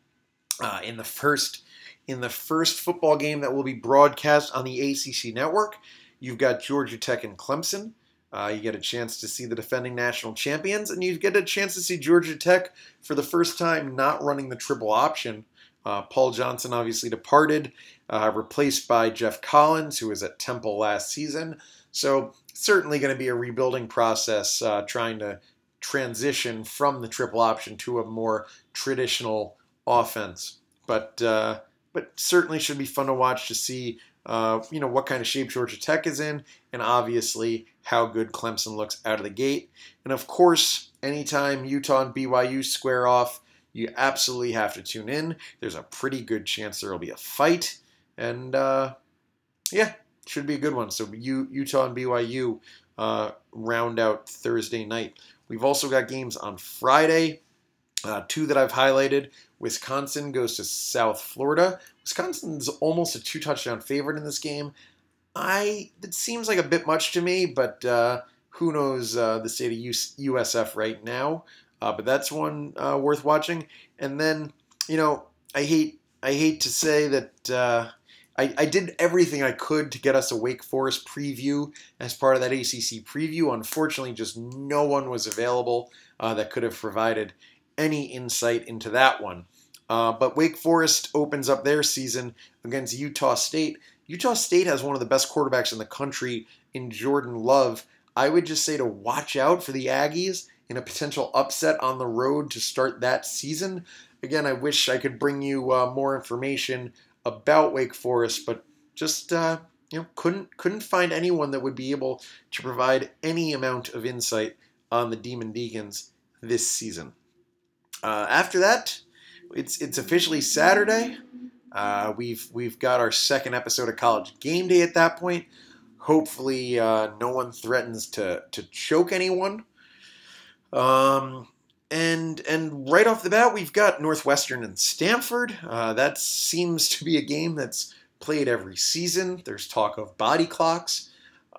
Uh, in the first in the first football game that will be broadcast on the ACC network, you've got Georgia Tech and Clemson. Uh, you get a chance to see the defending national champions, and you get a chance to see Georgia Tech for the first time not running the triple option. Uh, Paul Johnson obviously departed, uh, replaced by Geoff Collins, who was at Temple last season. So, certainly going to be a rebuilding process uh, trying to transition from the triple option to a more traditional offense. But uh, but certainly should be fun to watch to see uh, you know what kind of shape Georgia Tech is in, and obviously how good Clemson looks out of the gate. And of course, anytime Utah and BYU square off, you absolutely have to tune in. There's a pretty good chance there will be a fight, and uh, yeah, should be a good one. So U- Utah and BYU uh, round out Thursday night. We've also got games on Friday. Uh, two that I've highlighted. Wisconsin goes to South Florida. Wisconsin's almost a two touchdown favorite in this game. I it seems like a bit much to me, but uh, who knows uh, the state of US, USF right now? Uh, but that's one uh, worth watching. And then you know I hate I hate to say that uh, I, I did everything I could to get us a Wake Forest preview as part of that ACC preview. Unfortunately, just no one was available uh, that could have provided any insight into that one. Uh, but Wake Forest opens up their season against Utah State. Utah State has one of the best quarterbacks in the country in Jordan Love. I would just say to watch out for the Aggies in a potential upset on the road to start that season. Again, I wish I could bring you uh, more information about Wake Forest, but just uh, you know couldn't couldn't find anyone that would be able to provide any amount of insight on the Demon Deacons this season. Uh, after that, it's it's officially Saturday. Uh, we've we've got our second episode of College Game Day at that point. Hopefully, uh, no one threatens to to choke anyone. Um, and and right off the bat, we've got Northwestern and Stanford. Uh, that seems to be a game that's played every season. There's talk of body clocks,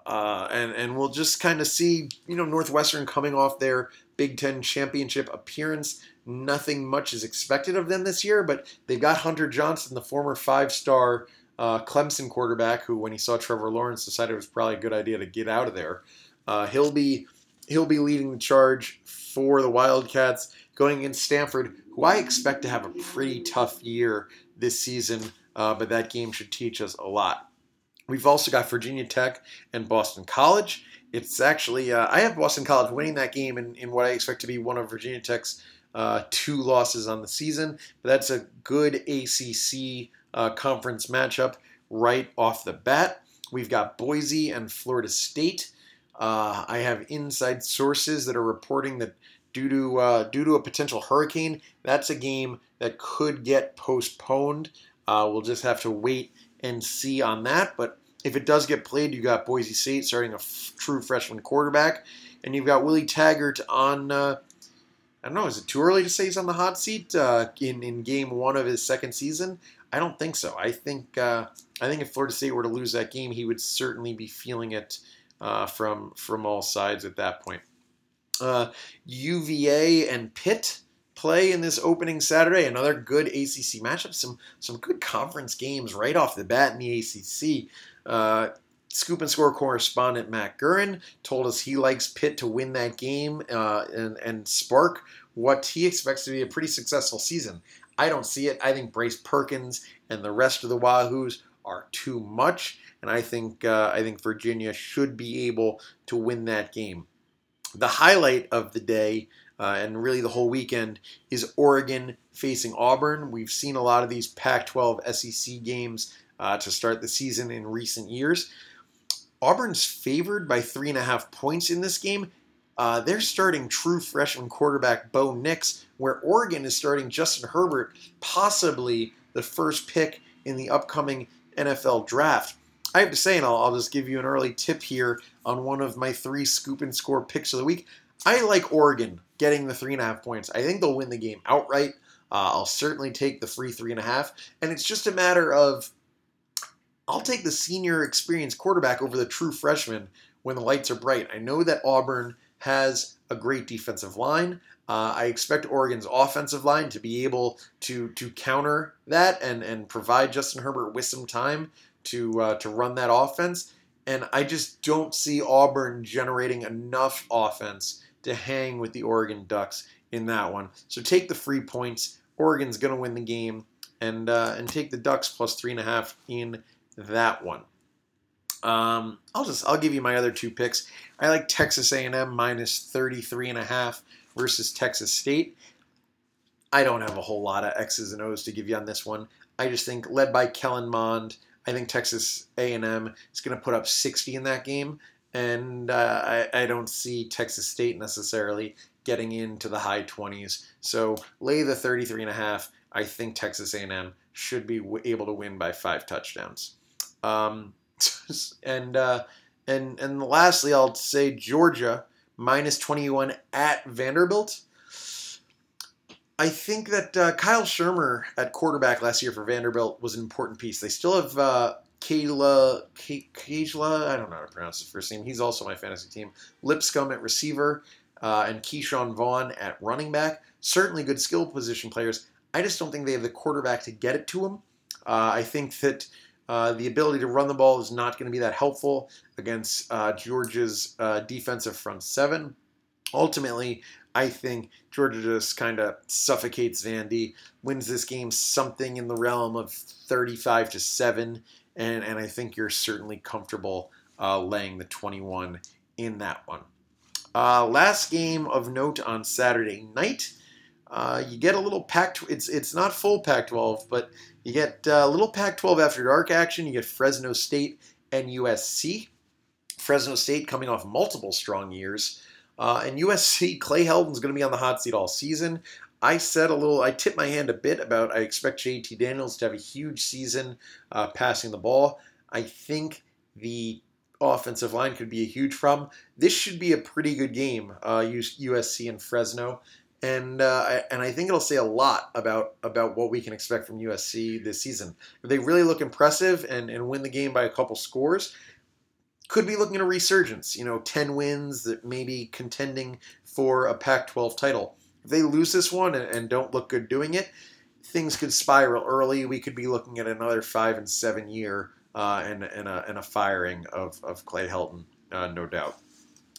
uh, and and we'll just kind of see you know Northwestern coming off their Big Ten championship appearance nothing much is expected of them this year, but they've got Hunter Johnson, the former five star uh, Clemson quarterback, who, when he saw Trevor Lawrence, decided it was probably a good idea to get out of there. Uh, he'll be he'll be leading the charge for the Wildcats going against Stanford, who I expect to have a pretty tough year this season, uh, but that game should teach us a lot. We've also got Virginia Tech and Boston College. It's actually, uh, I have Boston College winning that game in, in what I expect to be one of Virginia Tech's uh, two losses on the season. But that's a good ACC uh, conference matchup right off the bat. We've got Boise and Florida State. Uh, I have inside sources that are reporting that due to uh, due to a potential hurricane, that's a game that could get postponed. Uh, we'll just have to wait and see on that. But if it does get played, you got Boise State starting a f- true freshman quarterback, and you've got Willie Taggart on uh, I don't know. Is it too early to say he's on the hot seat uh, in in game one of his second season? I don't think so. I think uh, I think if Florida State were to lose that game, he would certainly be feeling it uh, from from all sides at that point. UVA uh, and Pitt play in this opening Saturday. Another good ACC matchup. Some some good conference games right off the bat in the ACC. Scoop and Score correspondent Matt Gurin told us he likes Pitt to win that game uh, and, and spark what he expects to be a pretty successful season. I don't see it. I think Bryce Perkins and the rest of the Wahoos are too much, and I think uh, I think Virginia should be able to win that game. The highlight of the day uh, and really the whole weekend is Oregon facing Auburn. We've seen a lot of these Pac-12 SEC games uh, to start the season in recent years. Auburn's favored by three and a half points in this game. Uh, they're starting true freshman quarterback Bo Nix, where Oregon is starting Justin Herbert, possibly the first pick in the upcoming NFL draft. I have to say, and I'll, I'll just give you an early tip here on one of my three scoop and score picks of the week. I like Oregon getting the three and a half points. I think they'll win the game outright. Uh, I'll certainly take the free three and a half. And it's just a matter of I'll take the senior experienced quarterback over the true freshman when the lights are bright. I know that Auburn has a great defensive line. Uh, I expect Oregon's offensive line to be able to to counter that and and provide Justin Herbert with some time to uh, to run that offense. And I just don't see Auburn generating enough offense to hang with the Oregon Ducks in that one. So take the free points. Oregon's going to win the game, and uh, and take the Ducks plus three and a half in that one. Um, I'll just I'll give you my other two picks. I like Texas A&M minus 33 and a half versus Texas State. I don't have a whole lot of X's and O's to give you on this one. I just think led by Kellen Mond, I think Texas A&M is going to put up 60 in that game, and uh, I, I don't see Texas State necessarily getting into the high 20s. So lay the 33 and a half. I think Texas A&M should be able to win by five touchdowns. Um, and uh, and and lastly, I'll say Georgia minus 21 at Vanderbilt. I think that uh, Kyle Shurmur at quarterback last year for Vanderbilt was an important piece. They still have uh, Kayla, Kayla, I don't know how to pronounce his first name. He's also my fantasy team. Lipscomb at receiver uh, and Ke'Shawn Vaughn at running back. Certainly good skill position players. I just don't think they have the quarterback to get it to him. Uh, I think that uh, the ability to run the ball is not going to be that helpful against uh, Georgia's uh, defensive front seven. Ultimately, I think Georgia just kind of suffocates Vandy, wins this game something in the realm of 35 to 7, and, and I think you're certainly comfortable uh, laying the 21 in that one. Uh, last game of note on Saturday night. Uh, you get a little Pac. It's it's not full Pac-12, but you get uh, a little Pac-12 after dark action. You get Fresno State and USC. Fresno State coming off multiple strong years, uh, and USC Clay Helton's going to be on the hot seat all season. I said a little. I tipped my hand a bit about. I expect JT Daniels to have a huge season uh, passing the ball. I think the offensive line could be a huge problem. This should be a pretty good game. USC uh, and Fresno and uh, and I think it'll say a lot about about what we can expect from USC this season. If they really look impressive and, and win the game by a couple scores, could be looking at a resurgence. You know, ten wins that maybe contending for a Pac-12 title. If they lose this one and, and don't look good doing it, things could spiral early. We could be looking at another five and seven year uh, and, and, a, and a firing of, of Clay Helton, uh, no doubt.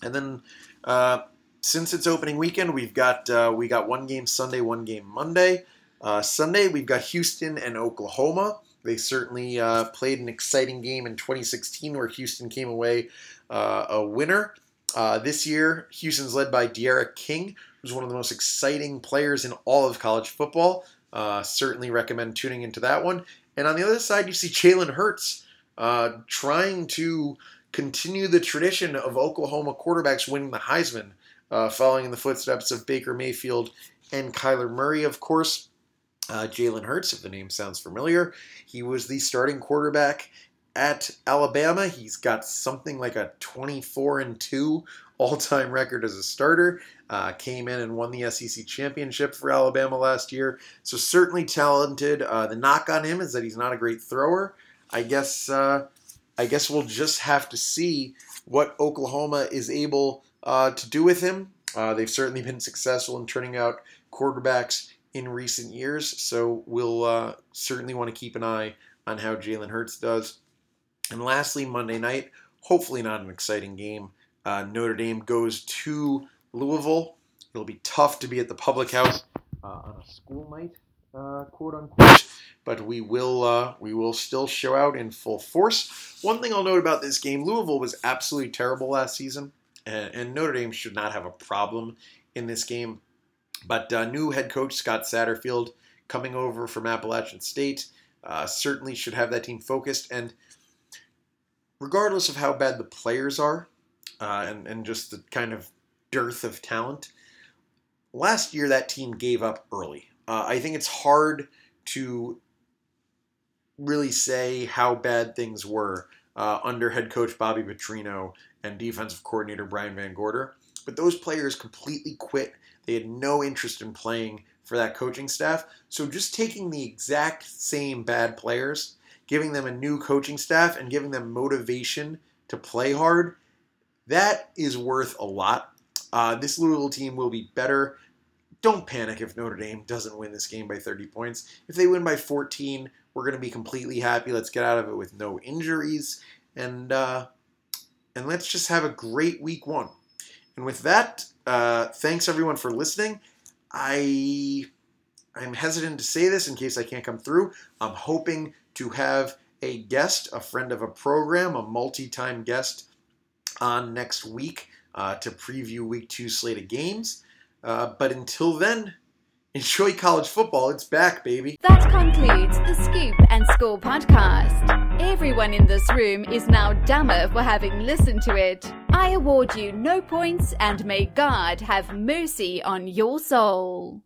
And then uh, since it's opening weekend, we've got uh, we got one game Sunday, one game Monday. Uh, Sunday we've got Houston and Oklahoma. They certainly uh, played an exciting game in 2016 where Houston came away uh, a winner. Uh, this year, Houston's led by D'Eriq King, who's one of the most exciting players in all of college football. Uh, certainly recommend tuning into that one. And on the other side, you see Jalen Hurts trying to continue the tradition of Oklahoma quarterbacks winning the Heisman uh, following in the footsteps of Baker Mayfield and Kyler Murray, of course. Uh, Jalen Hurts, if the name sounds familiar, he was the starting quarterback at Alabama. He's got something like a 24 and 2 all time record as a starter. Uh, came in and won the SEC championship for Alabama last year. So, certainly talented. Uh, the knock on him is that he's not a great thrower. I guess. Uh, I guess we'll just have to see what Oklahoma is able uh, to do with him. Uh, they've certainly been successful in turning out quarterbacks in recent years, so we'll uh, certainly want to keep an eye on how Jalen Hurts does. And lastly, Monday night, hopefully not an exciting game. Uh, Notre Dame goes to Louisville. It'll be tough to be at the public house uh, on a school night, uh, quote unquote but we will uh, we will still show out in full force. One thing I'll note about this game: Louisville was absolutely terrible last season and, and Notre Dame should not have a problem in this game. But uh, new head coach Scott Satterfield coming over from Appalachian State uh, certainly should have that team focused. And regardless of how bad the players are uh, and, and just the kind of dearth of talent, last year that team gave up early. Uh, I think it's hard to really say how bad things were uh, under head coach Bobby Petrino and defensive coordinator Brian VanGorder. But those players completely quit. They had no interest in playing for that coaching staff. So just taking the exact same bad players, giving them a new coaching staff, and giving them motivation to play hard, that is worth a lot. Uh, this Louisville team will be better. Don't panic if Notre Dame doesn't win this game by 30 points. If they win by 14, we're going to be completely happy. Let's get out of it with no injuries, and uh, and let's just have a great week one. And with that, uh, thanks everyone for listening. I I'm hesitant to say this in case I can't come through. I'm hoping to have a guest, a friend of a program, a multi-time guest on next week uh, to preview week two slate of games. Uh, but until then, enjoy college football. It's back, baby. That concludes the Scoop and Score podcast. Everyone in this room is now dumber for having listened to it. I award you no points and may God have mercy on your soul.